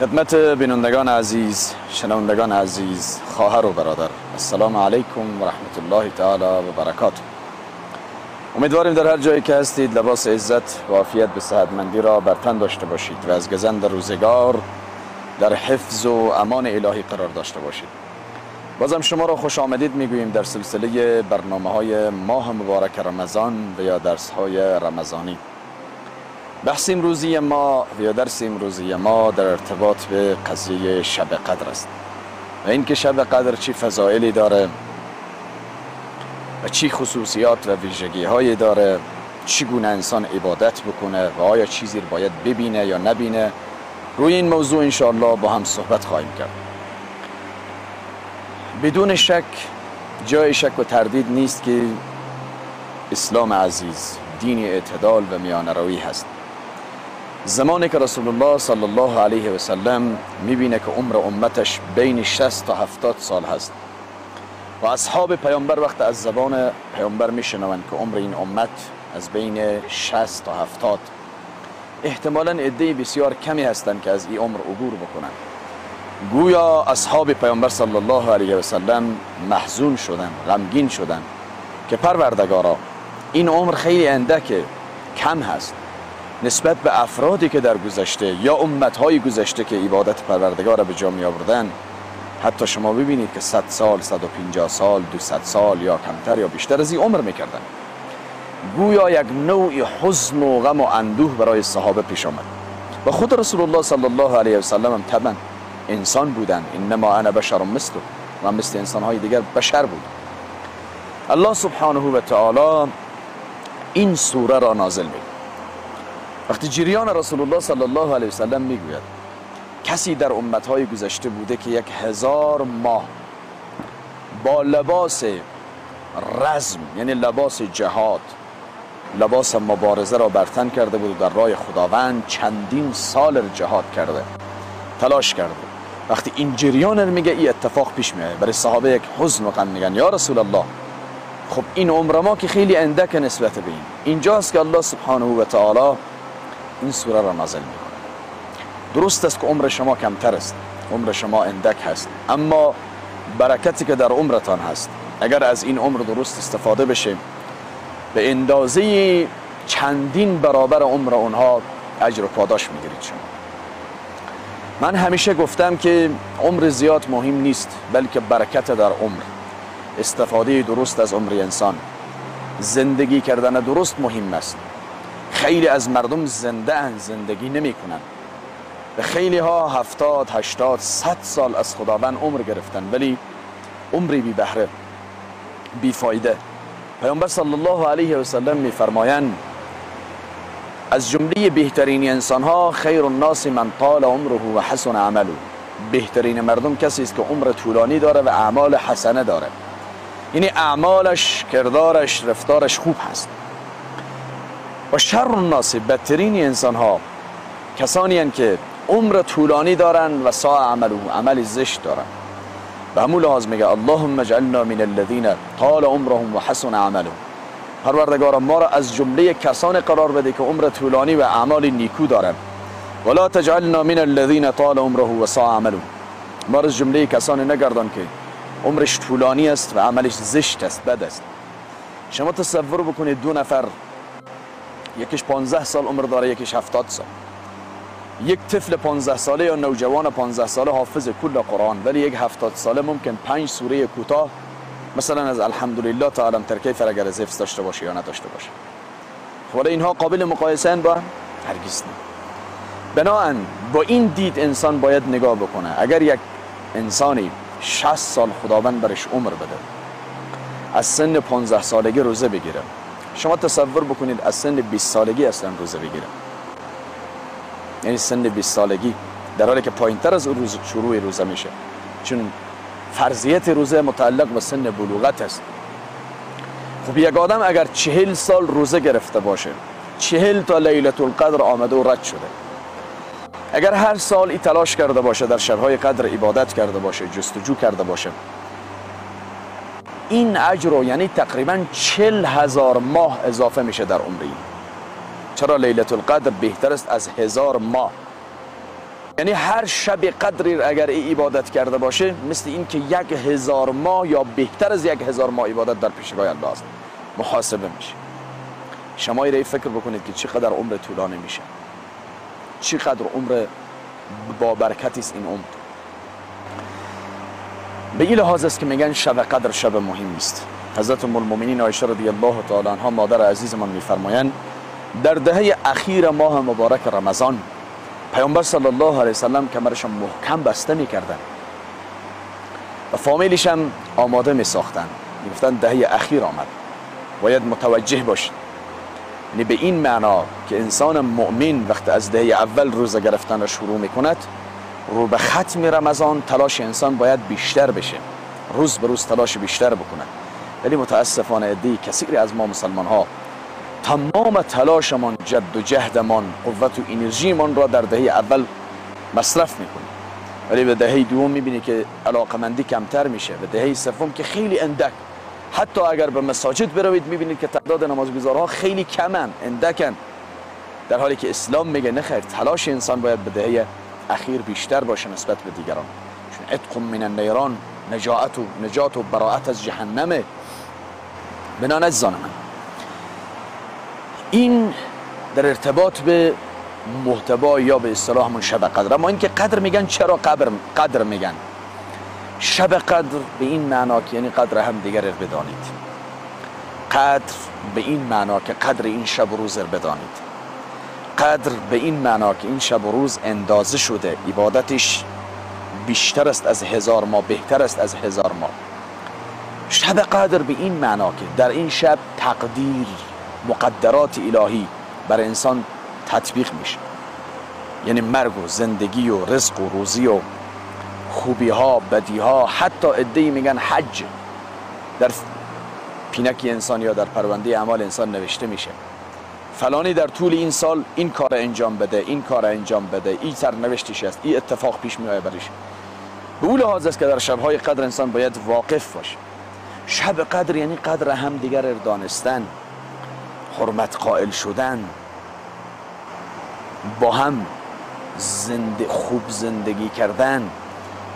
خدمت بینندگان عزیز شنوندگان عزیز خواهر و برادر. السلام علیکم و رحمت الله تعالی و برکاته. امیدواریم در هر جایی که هستید لباس عزت و عافیت به صحتمندی را بر تن داشته باشید و از گزند روزگار در حفظ و امان الهی قرار داشته باشید. بازم شما را خوش آمدید می‌گوییم در سلسله برنامه های ماه مبارک رمضان و یا درس های رمضانی. بحث امروزی ما و یا درس امروزی ما در ارتباط به قضیه شب قدر است. و اینکه شب قدر چی فضائلی داره و چی خصوصیات و ویژگی هایی داره چگونه انسان عبادت بکنه و آیا چیزی رو باید ببینه یا نبینه روی این موضوع انشاءالله با هم صحبت خواهیم کرد. بدون شک جای شک و تردید نیست که اسلام عزیز دین اعتدال و میان روی هست. زمانی که رسول الله صلی الله علیه و سلم می‌بینه که عمر امتش بین 60 تا 70 سال هست و اصحاب پیامبر وقت از زبان پیامبر میشنوند که عمر این امت از بین 60 تا 70 احتمالا عده بسیار کمی هستند که از این عمر عبور بکنند. گویا اصحاب پیامبر صلی الله علیه و سلم محزون شدن غمگین شدن که پروردگارا این عمر خیلی اندک کم هست. نسبت به افرادی که در گذشته یا امتهای گذشته که عبادت پروردگار را به جا می آوردن حتی شما ببینید که 100 سال 150 سال 200 سال یا کمتر یا بیشتر از این عمر می‌کردن. گویا یک نوع حزن و غم و اندوه برای صحابه پیش آمد. و خود رسول الله صلی الله علیه و سلم هم طبعا انسان بودن انما انا بشر مثل و مثل انسان های دیگر بشر بود. الله سبحانه و تعالی این سوره را نازل می وقتی جریان رسول الله صلی الله علیه و سلم می‌گوید کسی در امتهای گذشته بوده که یک هزار ماه با لباس رزم یعنی لباس جهاد لباس مبارزه را برتن کرده بود و در راه خداوند چندین سال جهاد کرده تلاش کرده. وقتی این جریان میگه این اتفاق پیش میاد برای صحابه یک حزن و غم میگن یا رسول الله خب این عمر ما که خیلی اندک نسبت به این. اینجاست که الله سبحانه و تعالی این سوره را نازل می‌کنه درست است که عمر شما کمتر است. عمر شما اندک هست. اما برکتی که در عمرتان هست اگر از این عمر درست استفاده بشه به اندازه چندین برابر عمر اونها اجر و پاداش می‌گیرید شما. من همیشه گفتم که عمر زیاد مهم نیست بلکه برکت در عمر. استفاده درست از عمر انسان. زندگی کردن درست مهم است. خیلی از مردم زنده ان زندگی نمی کنن و خیلی ها هفتاد هشتاد صد سال از خداوند عمر گرفتن ولی عمری بی بهره بی فایده. پیامبر صلی الله علیه و سلم می فرمایند از جمله بهترین انسان ها خیر الناس من طال عمره و حسن عمله. بهترین مردم کسی است که عمر طولانی داره و اعمال حسنه داره. یعنی اعمالش کردارش رفتارش خوب هست. و شر الناس بدترین انسان ها کسانی هستند که عمر طولانی دارن و سا عمله عمل زشت دارن. به همون لحاظ میگه اللهم اجعلنا من الذين طال عمرهم و حسن عملهم. پروردگار ما را از جمله کسان قرار بده که عمر طولانی و اعمال نیکو دارن. ولا تجعلنا من الذين طال عمره و سا عمله ما را از جمله کسان نگردان که عمرش طولانی است و عملش زشت است بد است. شما تصور بکنید دو نفر یکیش 15 سال عمر داره یکیش 70 سال. یک طفل 15 ساله یا نوجوان 15 ساله حافظ کل قرآن ولی یک 70 ساله ممکن پنج سوره کوتاه مثلا از الحمدلله تا علم ترکیف اگر از حفظ داشته باشه یا نداشته باشه. خب اینها قابل مقایسه با هرگز نه. بناهن با این دید انسان باید نگاه بکنه. اگر یک انسانی 60 سال خداوند برش عمر بده از سن 15 سالگی روزه بگیره شما تصور بکنید از سن 20 سالگی اصلا روزه بگیره یعنی سن 20 سالگی در حالی که پایینتر از روز شروع روزه میشه. چون فرضیت روزه متعلق به سن بلوغت است. خب یک آدم اگر چهل سال روزه گرفته باشه چهل تا لیلت القدر آمده و رد شده. اگر هر سال ای تلاش کرده باشه در شبهای قدر عبادت کرده باشه جستجو کرده باشه این اجر یعنی تقریبا چل هزار ماه اضافه میشه در عمری. چرا لیلت القدر بهتر است از هزار ماه؟ یعنی هر شب قدری اگر ای عبادت کرده باشه مثل این که یک هزار ماه یا بهتر از یک هزار ماه عبادت در پیشگاه الله است. محاسبه میشه. شما ای فکر بکنید که چقدر عمر طولانی میشه. چقدر عمر با برکتی این عمر. به این لحاظ است که میگن شب قدر شب مهم است حضرت ام المؤمنین عایشه رضی الله تعالی عنها مادر عزیزمان میفرمایند در دهه اخیر ماه مبارک رمضان پیامبر صلی الله علیه وسلم کمرش محکم بسته می‌کردن و فامیلش هم آماده می ساختن می‌گفتن دهه اخیر آمد. باید متوجه باشید. یعنی به این معنا که انسان مؤمن وقتی از دهه اول روزه گرفتن را شروع می‌کند رو به ختم رمضان تلاش انسان باید بیشتر بشه. روز به روز تلاش بیشتر بکنه. ولی متاسفانه ادهی کثیری از ما مسلمان ها تمام تلاشمان جد و جهدمان قوت و انرژیمان را در دهه اول مصرف می‌کنیم ولی به دهه دوم می‌بینی که علاقمندی کمتر میشه. به دهه سوم که خیلی اندک. حتی اگر به مساجد بروید می‌بینید که تعداد نمازگزارها خیلی کمن اندکن. در حالی که اسلام میگه نخیر تلاش انسان باید به دهه اخیر بیشتر باشه نسبت به دیگران. چون اتق من النیران نجات و نجات و براعت از جهنمه. بنا نزان من. این در ارتباط به محتوا یا به اصطلاح همون شب قدر. اما اینکه قدر میگن چرا قدر قدر میگن؟ شب قدر به این معنا که یعنی قدر هم دیگر بدانید. قدر به این معنا که قدر این شب و روز بدانید. قدر به این معنا که این شب و روز اندازه شده عبادتش بیشتر است از هزار ماه بهتر است از هزار ماه. شب قدر به این معنا که در این شب تقدیر مقدرات الهی بر انسان تطبیق میشه. یعنی مرگ و زندگی و رزق و روزی و خوبی ها بدی ها حتی ادهی میگن حج. در پینکی انسان یا در پرونده اعمال انسان نوشته میشه. فلانی در طول این سال این کار انجام بده این کار انجام بده این سرنوشتش است این اتفاق پیش میآید برش به اون لحاظ است که در شبهای قدر انسان باید واقف باشه. شب قدر یعنی قدر هم دیگر دانستن حرمت قائل شدن. با هم زند... خوب زندگی کردن.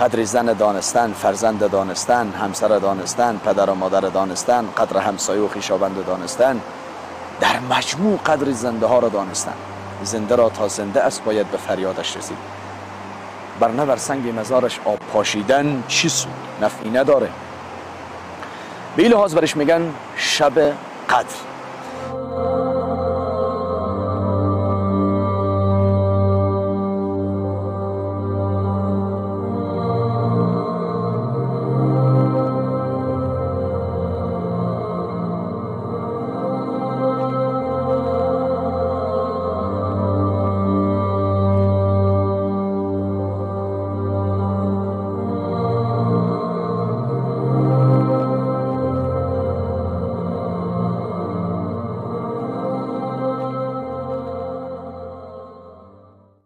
قدر زن دانستن فرزند دانستن همسر دانستن پدر و مادر دانستن قدر همسایه و خیشابند دانستن. در مجموع قدر زنده ها را دانستن زنده را تا زنده است باید به فریادش رسید. بر بر سنگ مزارش آب پاشیدن چی سود؟ نفعی نداره. به لحاظ برش میگن شب قدر.